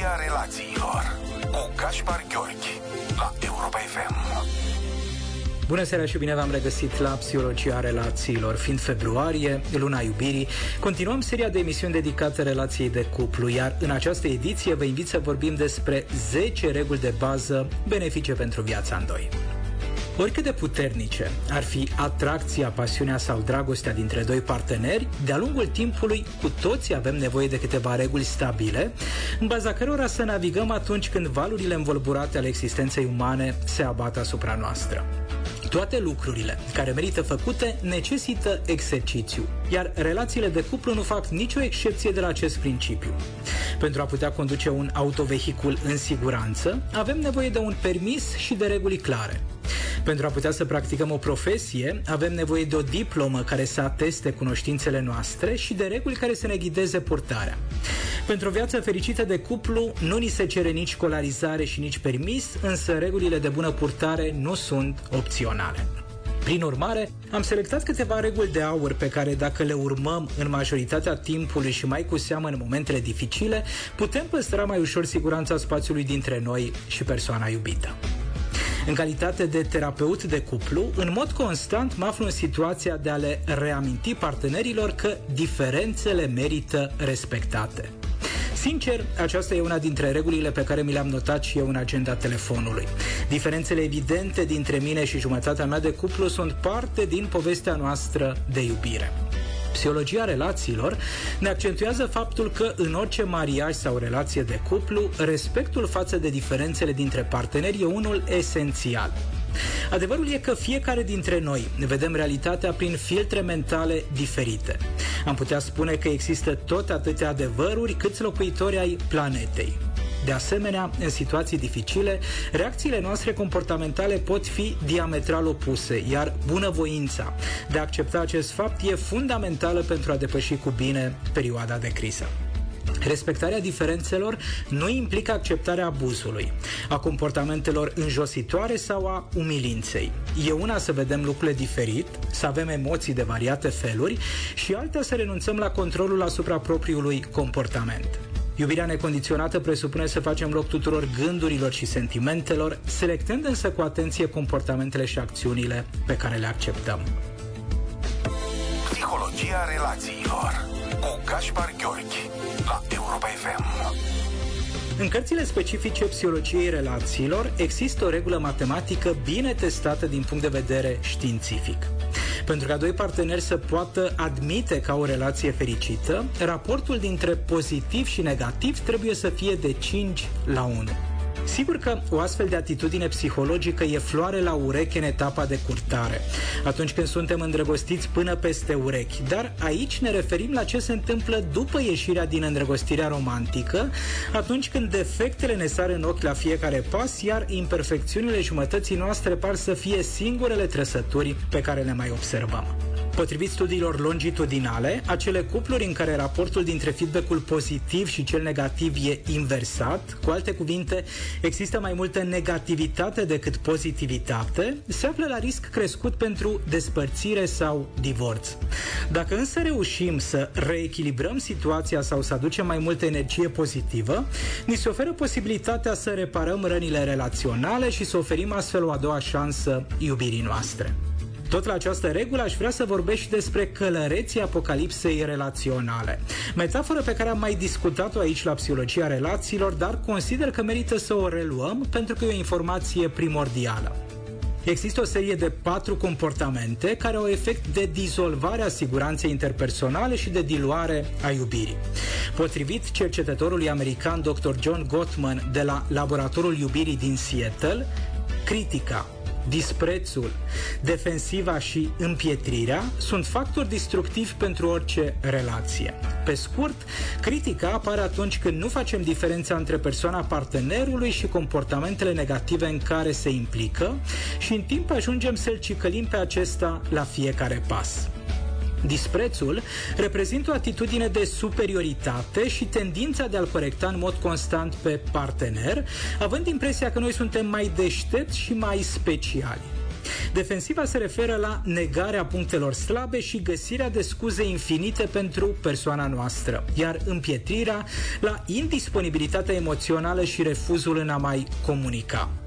Psihologia relațiilor cu Gaspar Gheorghi la Europa FM. Bună seara și bine v-am regăsit la Psihologia Relațiilor. Fiind februarie, luna iubirii, continuăm seria de emisiuni dedicate relației de cuplu, iar în această ediție vă invit să vorbim despre 10 reguli de bază benefice pentru viața în doi. Oricât de puternice ar fi atracția, pasiunea sau dragostea dintre doi parteneri, de-a lungul timpului cu toții avem nevoie de câteva reguli stabile, în baza cărora să navigăm atunci când valurile învolburate ale existenței umane se abat asupra noastră. Toate lucrurile care merită făcute necesită exercițiu, iar relațiile de cuplu nu fac nicio excepție de la acest principiu. Pentru a putea conduce un autovehicul în siguranță, avem nevoie de un permis și de reguli clare. Pentru a putea să practicăm o profesie, avem nevoie de o diplomă care să ateste cunoștințele noastre și de reguli care să ne ghideze purtarea. Pentru o viață fericită de cuplu, nu ni se cere nici școlarizare și nici permis, însă regulile de bună purtare nu sunt opționale. Prin urmare, am selectat câteva reguli de aur pe care dacă le urmăm în majoritatea timpului și mai cu seamă în momentele dificile, putem păstra mai ușor siguranța spațiului dintre noi și persoana iubită. În calitate de terapeut de cuplu, în mod constant mă aflu în situația de a le reaminti partenerilor că diferențele merită respectate. Sincer, aceasta e una dintre regulile pe care mi le-am notat și eu în agenda telefonului. Diferențele evidente dintre mine și jumătatea mea de cuplu sunt parte din povestea noastră de iubire. Psihologia relațiilor ne accentuează faptul că în orice mariaj sau relație de cuplu, respectul față de diferențele dintre parteneri e unul esențial. Adevărul e că fiecare dintre noi ne vedem realitatea prin filtre mentale diferite. Am putea spune că există tot atâtea adevăruri câți locuitori ai planetei. De asemenea, în situații dificile, reacțiile noastre comportamentale pot fi diametral opuse, iar bunăvoința de a accepta acest fapt e fundamentală pentru a depăși cu bine perioada de criză. Respectarea diferențelor nu implică acceptarea abuzului, a comportamentelor înjositoare sau a umilinței. E una să vedem lucrurile diferit, să avem emoții de variate feluri și alta să renunțăm la controlul asupra propriului comportament. Iubirea necondiționată presupune să facem loc tuturor gândurilor și sentimentelor, selectând însă cu atenție comportamentele și acțiunile pe care le acceptăm. Psihologia relațiilor cu Gaspar Gheorghi la Europa FM. În cărțile specifice psihologiei relațiilor există o regulă matematică bine testată din punct de vedere științific. Pentru ca doi parteneri să poată admite ca o relație fericită, raportul dintre pozitiv și negativ trebuie să fie de 5 la 1. Sigur că o astfel de atitudine psihologică e floare la ureche în etapa de curtare, atunci când suntem îndrăgostiți până peste urechi, dar aici ne referim la ce se întâmplă după ieșirea din îndrăgostirea romantică, atunci când defectele ne sar în ochi la fiecare pas, iar imperfecțiunile jumătății noastre par să fie singurele trăsături pe care le mai observăm. Potrivit studiilor longitudinale, acele cupluri în care raportul dintre feedbackul pozitiv și cel negativ e inversat, cu alte cuvinte, există mai multă negativitate decât pozitivitate, se află la risc crescut pentru despărțire sau divorț. Dacă însă reușim să reechilibrăm situația sau să aducem mai multă energie pozitivă, ni se oferă posibilitatea să reparăm rănile relaționale și să oferim astfel o a doua șansă iubirii noastre. Tot la această regulă aș vrea să vorbesc și despre călăreții apocalipsei relaționale. Metaforă pe care am mai discutat-o aici la Psihologia Relațiilor, dar consider că merită să o reluăm pentru că e o informație primordială. Există o serie de patru comportamente care au efect de dizolvare a siguranței interpersonale și de diluare a iubirii. Potrivit cercetătorului american Dr. John Gottman de la Laboratorul Iubirii din Seattle, critica, disprețul, defensiva și împietrirea sunt factori destructivi pentru orice relație. Pe scurt, critica apare atunci când nu facem diferența între persoana partenerului și comportamentele negative în care se implică și în timp ajungem să-l cicălim pe acesta la fiecare pas. Disprețul reprezintă o atitudine de superioritate și tendința de a-l corecta în mod constant pe partener, având impresia că noi suntem mai deștepți și mai speciali. Defensiva se referă la negarea punctelor slabe și găsirea de scuze infinite pentru persoana noastră, iar împietrirea la indisponibilitatea emoțională și refuzul în a mai comunica.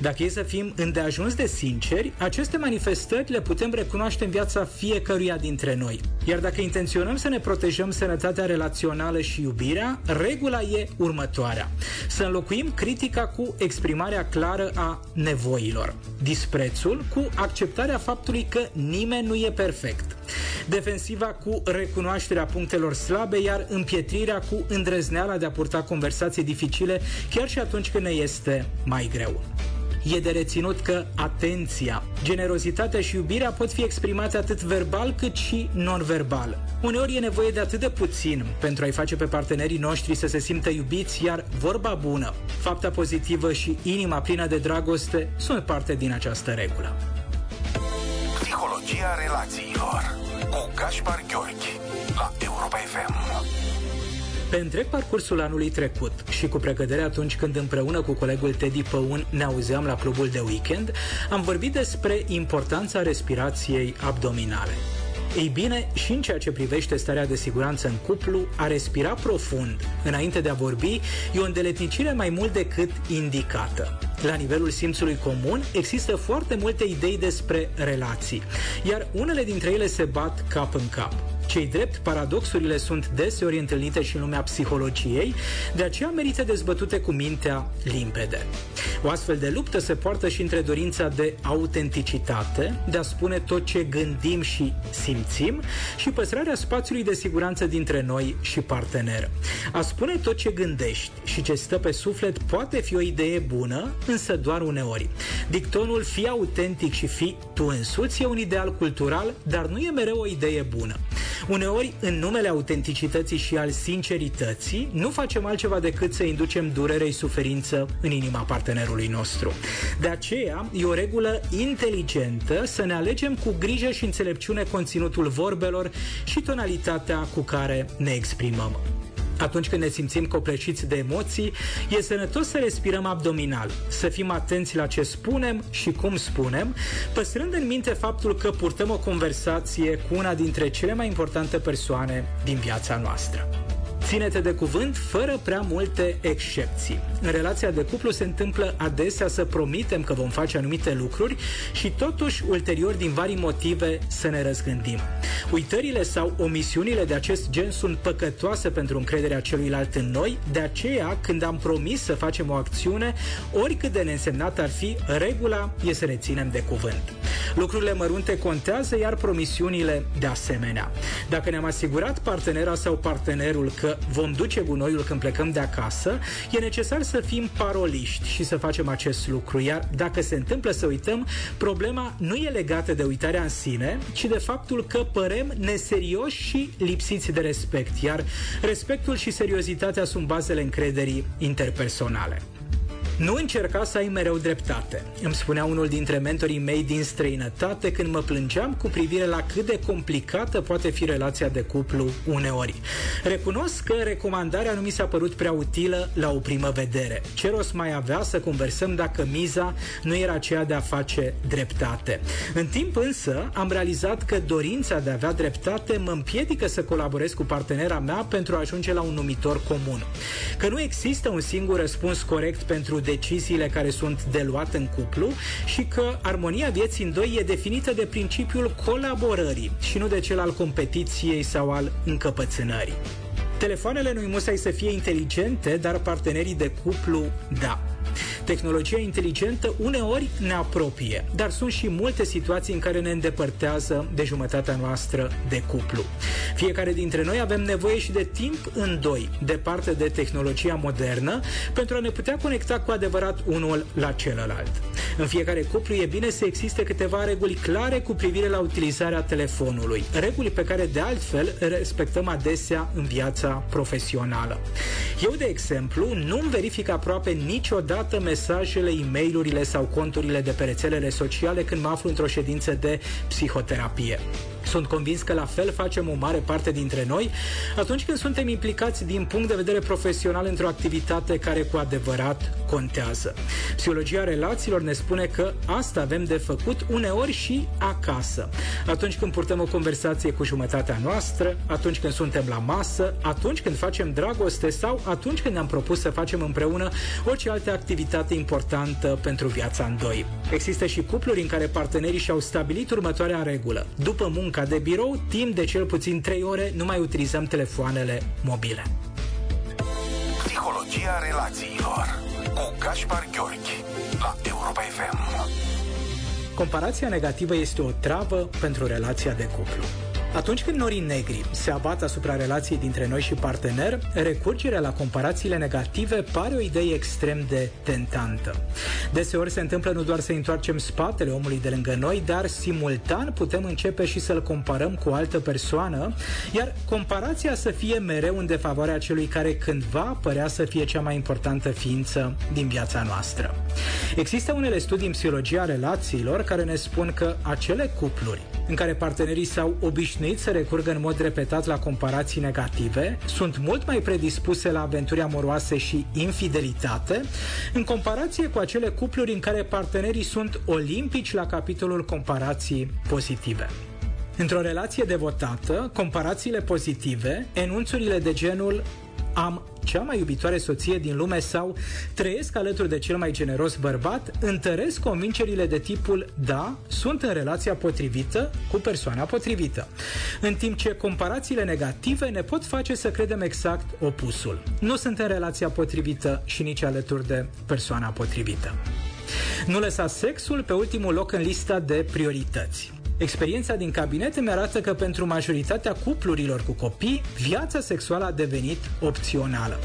Dacă e să fim îndeajuns de sinceri, aceste manifestări le putem recunoaște în viața fiecăruia dintre noi. Iar dacă intenționăm să ne protejăm sănătatea relațională și iubirea, regula e următoarea. Să înlocuim critica cu exprimarea clară a nevoilor. Disprețul cu acceptarea faptului că nimeni nu e perfect. Defensiva cu recunoașterea punctelor slabe, iar împietrirea cu îndrăzneala de a purta conversații dificile, chiar și atunci când ne este mai greu. E de reținut că atenția, generozitatea și iubirea pot fi exprimate atât verbal cât și non-verbal. Uneori e nevoie de atât de puțin pentru a-i face pe partenerii noștri să se simtă iubiți, iar vorba bună, fapta pozitivă și inima plină de dragoste sunt parte din această regulă. Psihologia relațiilor cu Gaspar Gheorghi la Europa FM. Pe întreg parcursul anului trecut și cu precădere atunci când împreună cu colegul Teddy Păun ne auzeam la clubul de weekend, am vorbit despre importanța respirației abdominale. Ei bine, și în ceea ce privește starea de siguranță în cuplu, a respira profund, înainte de a vorbi, e o îndeletnicire mai mult decât indicată. La nivelul simțului comun există foarte multe idei despre relații, iar unele dintre ele se bat cap în cap. Cei drept, paradoxurile sunt deseori întâlnite și în lumea psihologiei, de aceea merită dezbătute cu mintea limpede. O astfel de luptă se poartă și între dorința de autenticitate, de a spune tot ce gândim și simțim, și păstrarea spațiului de siguranță dintre noi și partener. A spune tot ce gândești și ce stă pe suflet poate fi o idee bună, însă doar uneori. Dictonul fi autentic și fi tu însuți e un ideal cultural, dar nu e mereu o idee bună. Uneori, în numele autenticității și al sincerității, nu facem altceva decât să inducem durere și suferință în inima partenerului nostru. De aceea, e o regulă inteligentă să ne alegem cu grijă și înțelepciune conținutul vorbelor și tonalitatea cu care ne exprimăm. Atunci când ne simțim copleșiți de emoții, e sănătos să respirăm abdominal, să fim atenți la ce spunem și cum spunem, păstrând în minte faptul că purtăm o conversație cu una dintre cele mai importante persoane din viața noastră. Ține-te de cuvânt fără prea multe excepții. În relația de cuplu se întâmplă adesea să promitem că vom face anumite lucruri și totuși ulterior din vari motive să ne răzgândim. Uitările sau omisiunile de acest gen sunt păcătoase pentru încrederea celuilalt în noi, de aceea când am promis să facem o acțiune, oricât de neînsemnat ar fi, regula e să ne ținem de cuvânt. Lucrurile mărunte contează, iar promisiunile de asemenea. Dacă ne-am asigurat partenera sau partenerul că vom duce gunoiul când plecăm de acasă, e necesar să fim paroliști și să facem acest lucru. Iar dacă se întâmplă să uităm, problema nu e legată de uitarea în sine, ci de faptul că părem neserioși și lipsiți de respect. Iar respectul și seriozitatea sunt bazele încrederii interpersonale. Nu încerca să ai mereu dreptate, îmi spunea unul dintre mentorii mei din străinătate când mă plângeam cu privire la cât de complicată poate fi relația de cuplu uneori. Recunosc că recomandarea nu mi s-a părut prea utilă la o primă vedere. Ce rost mai avea să conversăm dacă miza nu era aceea de a face dreptate? În timp însă am realizat că dorința de a avea dreptate mă împiedică să colaborez cu partenera mea pentru a ajunge la un numitor comun. Că nu există un singur răspuns corect pentru deciziile care sunt de luat în cuplu și că armonia vieții în doi e definită de principiul colaborării și nu de cel al competiției sau al încăpățânării. Telefoanele nu-i musai să fie inteligente, dar partenerii de cuplu, da. Tehnologia inteligentă uneori ne apropie, dar sunt și multe situații în care ne îndepărtează de jumătatea noastră de cuplu. Fiecare dintre noi avem nevoie și de timp în doi, departe de tehnologia modernă, pentru a ne putea conecta cu adevărat unul la celălalt. În fiecare cuplu e bine să existe câteva reguli clare cu privire la utilizarea telefonului, reguli pe care de altfel respectăm adesea în viața profesională. Eu, de exemplu, nu-mi verific aproape niciodată mesajele, e mail sau conturile de pe rețelele sociale când mă aflu într-o ședință de psihoterapie. Sunt convins că la fel facem o mare parte dintre noi atunci când suntem implicați din punct de vedere profesional într-o activitate care cu adevărat contează. Psihologia relațiilor ne spune că asta avem de făcut uneori și acasă. Atunci când purtăm o conversație cu jumătatea noastră, atunci când suntem la masă, atunci când facem dragoste sau atunci când ne-am propus să facem împreună orice altă activitate importantă pentru viața în doi. Există și cupluri în care partenerii și-au stabilit următoarea regulă. După munca de birou, timp de cel puțin 3 ore nu mai utilizăm telefoanele mobile. Psihologia relațiilor cu Gaspar Gheorghi la Europa FM. Comparația negativă este o travă pentru relația de cuplu. Atunci când norii negri se abat asupra relației dintre noi și partener, recurgerea la comparațiile negative pare o idee extrem de tentantă. Deseori se întâmplă nu doar să întoarcem spatele omului de lângă noi, dar simultan putem începe și să-l comparăm cu o altă persoană, iar comparația să fie mereu în defavoarea celui care cândva părea să fie cea mai importantă ființă din viața noastră. Există unele studii în psihologia relațiilor care ne spun că acele cupluri în care partenerii s-au obișnuit să recurgă în mod repetat la comparații negative, sunt mult mai predispuse la aventuri amoroase și infidelitate, în comparație cu acele cupluri în care partenerii sunt olimpici la capitolul comparații pozitive. Într-o relație devotată, comparațiile pozitive, enunțurile de genul am cea mai iubitoare soție din lume sau trăiesc alături de cel mai generos bărbat, întăresc convingerile de tipul da, sunt în relația potrivită cu persoana potrivită. În timp ce comparațiile negative ne pot face să credem exact opusul. Nu sunt în relația potrivită și nici alături de persoana potrivită. Nu lăsa sexul pe ultimul loc în lista de priorități. Experiența din cabinet îmi arată că pentru majoritatea cuplurilor cu copii, viața sexuală a devenit opțională.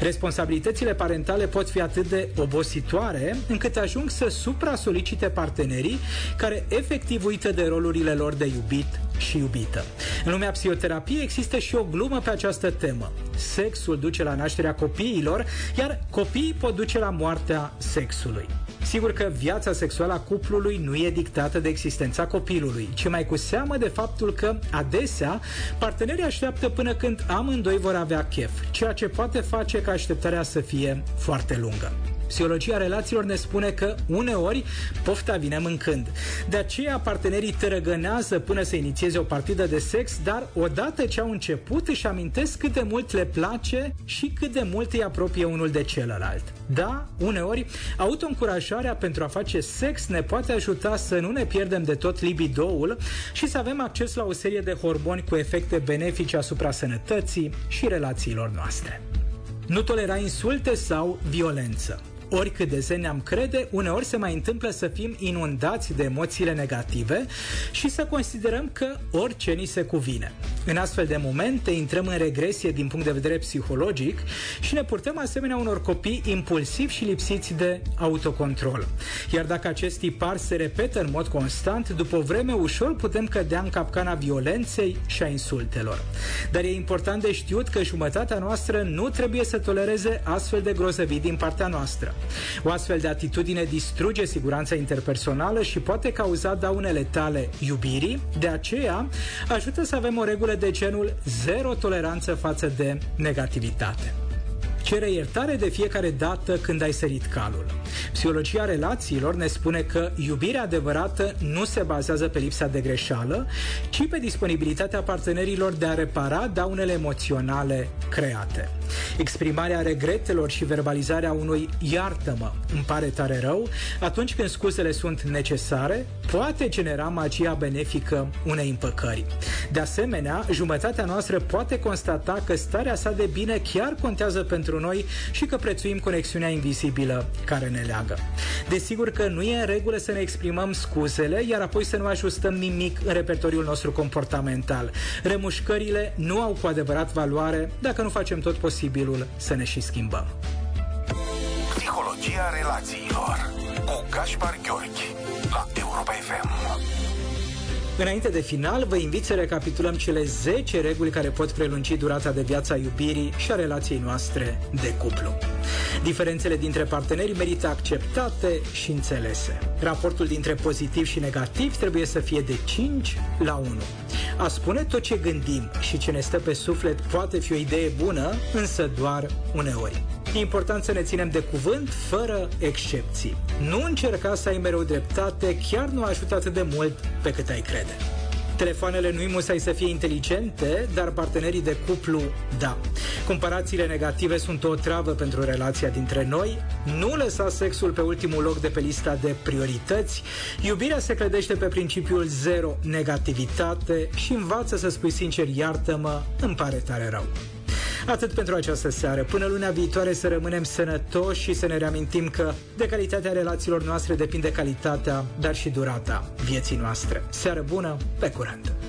Responsabilitățile parentale pot fi atât de obositoare încât ajung să supra-solicite partenerii care efectiv uită de rolurile lor de iubit și iubită. În lumea psihoterapiei există și o glumă pe această temă. Sexul duce la nașterea copiilor, iar copiii pot duce la moartea sexului. Sigur că viața sexuală a cuplului nu e dictată de existența copilului, ci mai cu seamă de faptul că, adesea, partenerii așteaptă până când amândoi vor avea chef, ceea ce poate face ca așteptarea să fie foarte lungă. Psihologia relațiilor ne spune că uneori pofta vine mâncând. De aceea partenerii tărăgănează până să inițieze o partidă de sex, dar odată ce au început își amintesc cât de mult le place și cât de mult îi apropie unul de celălalt. Da, uneori, autoîncurajarea pentru a face sex ne poate ajuta să nu ne pierdem de tot libidoul și să avem acces la o serie de hormoni cu efecte benefice asupra sănătății și relațiilor noastre. Nu tolera insulte sau violență oricât de zen ne-am crede, uneori se mai întâmplă să fim inundați de emoțiile negative și să considerăm că orice ni se cuvine. În astfel de momente intrăm în regresie din punct de vedere psihologic și ne purtăm asemenea unor copii impulsivi și lipsiți de autocontrol. Iar dacă acest tipar se repetă în mod constant, după o vreme ușor putem cădea în capcana violenței și a insultelor. Dar e important de știut că jumătatea noastră nu trebuie să tolereze astfel de grozăvii din partea noastră. O astfel de atitudine distruge siguranța interpersonală și poate cauza daunele tale iubirii, de aceea ajută să avem o regulă de genul zero toleranță față de negativitate. Cere iertare de fiecare dată când ai sărit calul. Psihologia relațiilor ne spune că iubirea adevărată nu se bazează pe lipsa de greșeală, ci pe disponibilitatea partenerilor de a repara daunele emoționale create. Exprimarea regretelor și verbalizarea unui iartă-mă, îmi pare tare rău, atunci când scuzele sunt necesare, poate genera magia benefică unei împăcări. De asemenea, jumătatea noastră poate constata că starea sa de bine chiar contează pentru noi și că prețuim conexiunea invizibilă care ne leagă. Desigur că nu e în regulă să ne exprimăm scuzele, iar apoi să nu ajustăm nimic în repertoriul nostru comportamental. Remușcările nu au cu adevărat valoare dacă nu facem tot posibilul să ne și schimbăm. Psihologia relațiilor cu Gaspar Gheorghi la Europa FM. Înainte de final, vă invit să recapitulăm cele 10 reguli care pot prelungi durata de viață a iubirii și a relației noastre de cuplu. Diferențele dintre parteneri merită acceptate și înțelese. Raportul dintre pozitiv și negativ trebuie să fie de 5 la 1. A spune tot ce gândim și ce ne stă pe suflet poate fi o idee bună, însă doar uneori. E important să ne ținem de cuvânt fără excepții. Nu încerca să ai mereu dreptate, chiar nu ajută atât de mult pe cât ai crede. Telefoanele nu-i musai să fie inteligente, dar partenerii de cuplu, da. Comparațiile negative sunt o travă pentru relația dintre noi. Nu lăsa sexul pe ultimul loc de pe lista de priorități. Iubirea se clădește pe principiul zero negativitate și învață să spui sincer iartă-mă, îmi pare tare rău. Atât pentru această seară. Până luna viitoare să rămânem sănătoși și să ne reamintim că de calitatea relațiilor noastre depinde calitatea, dar și durata vieții noastre. Seară bună, pe curând!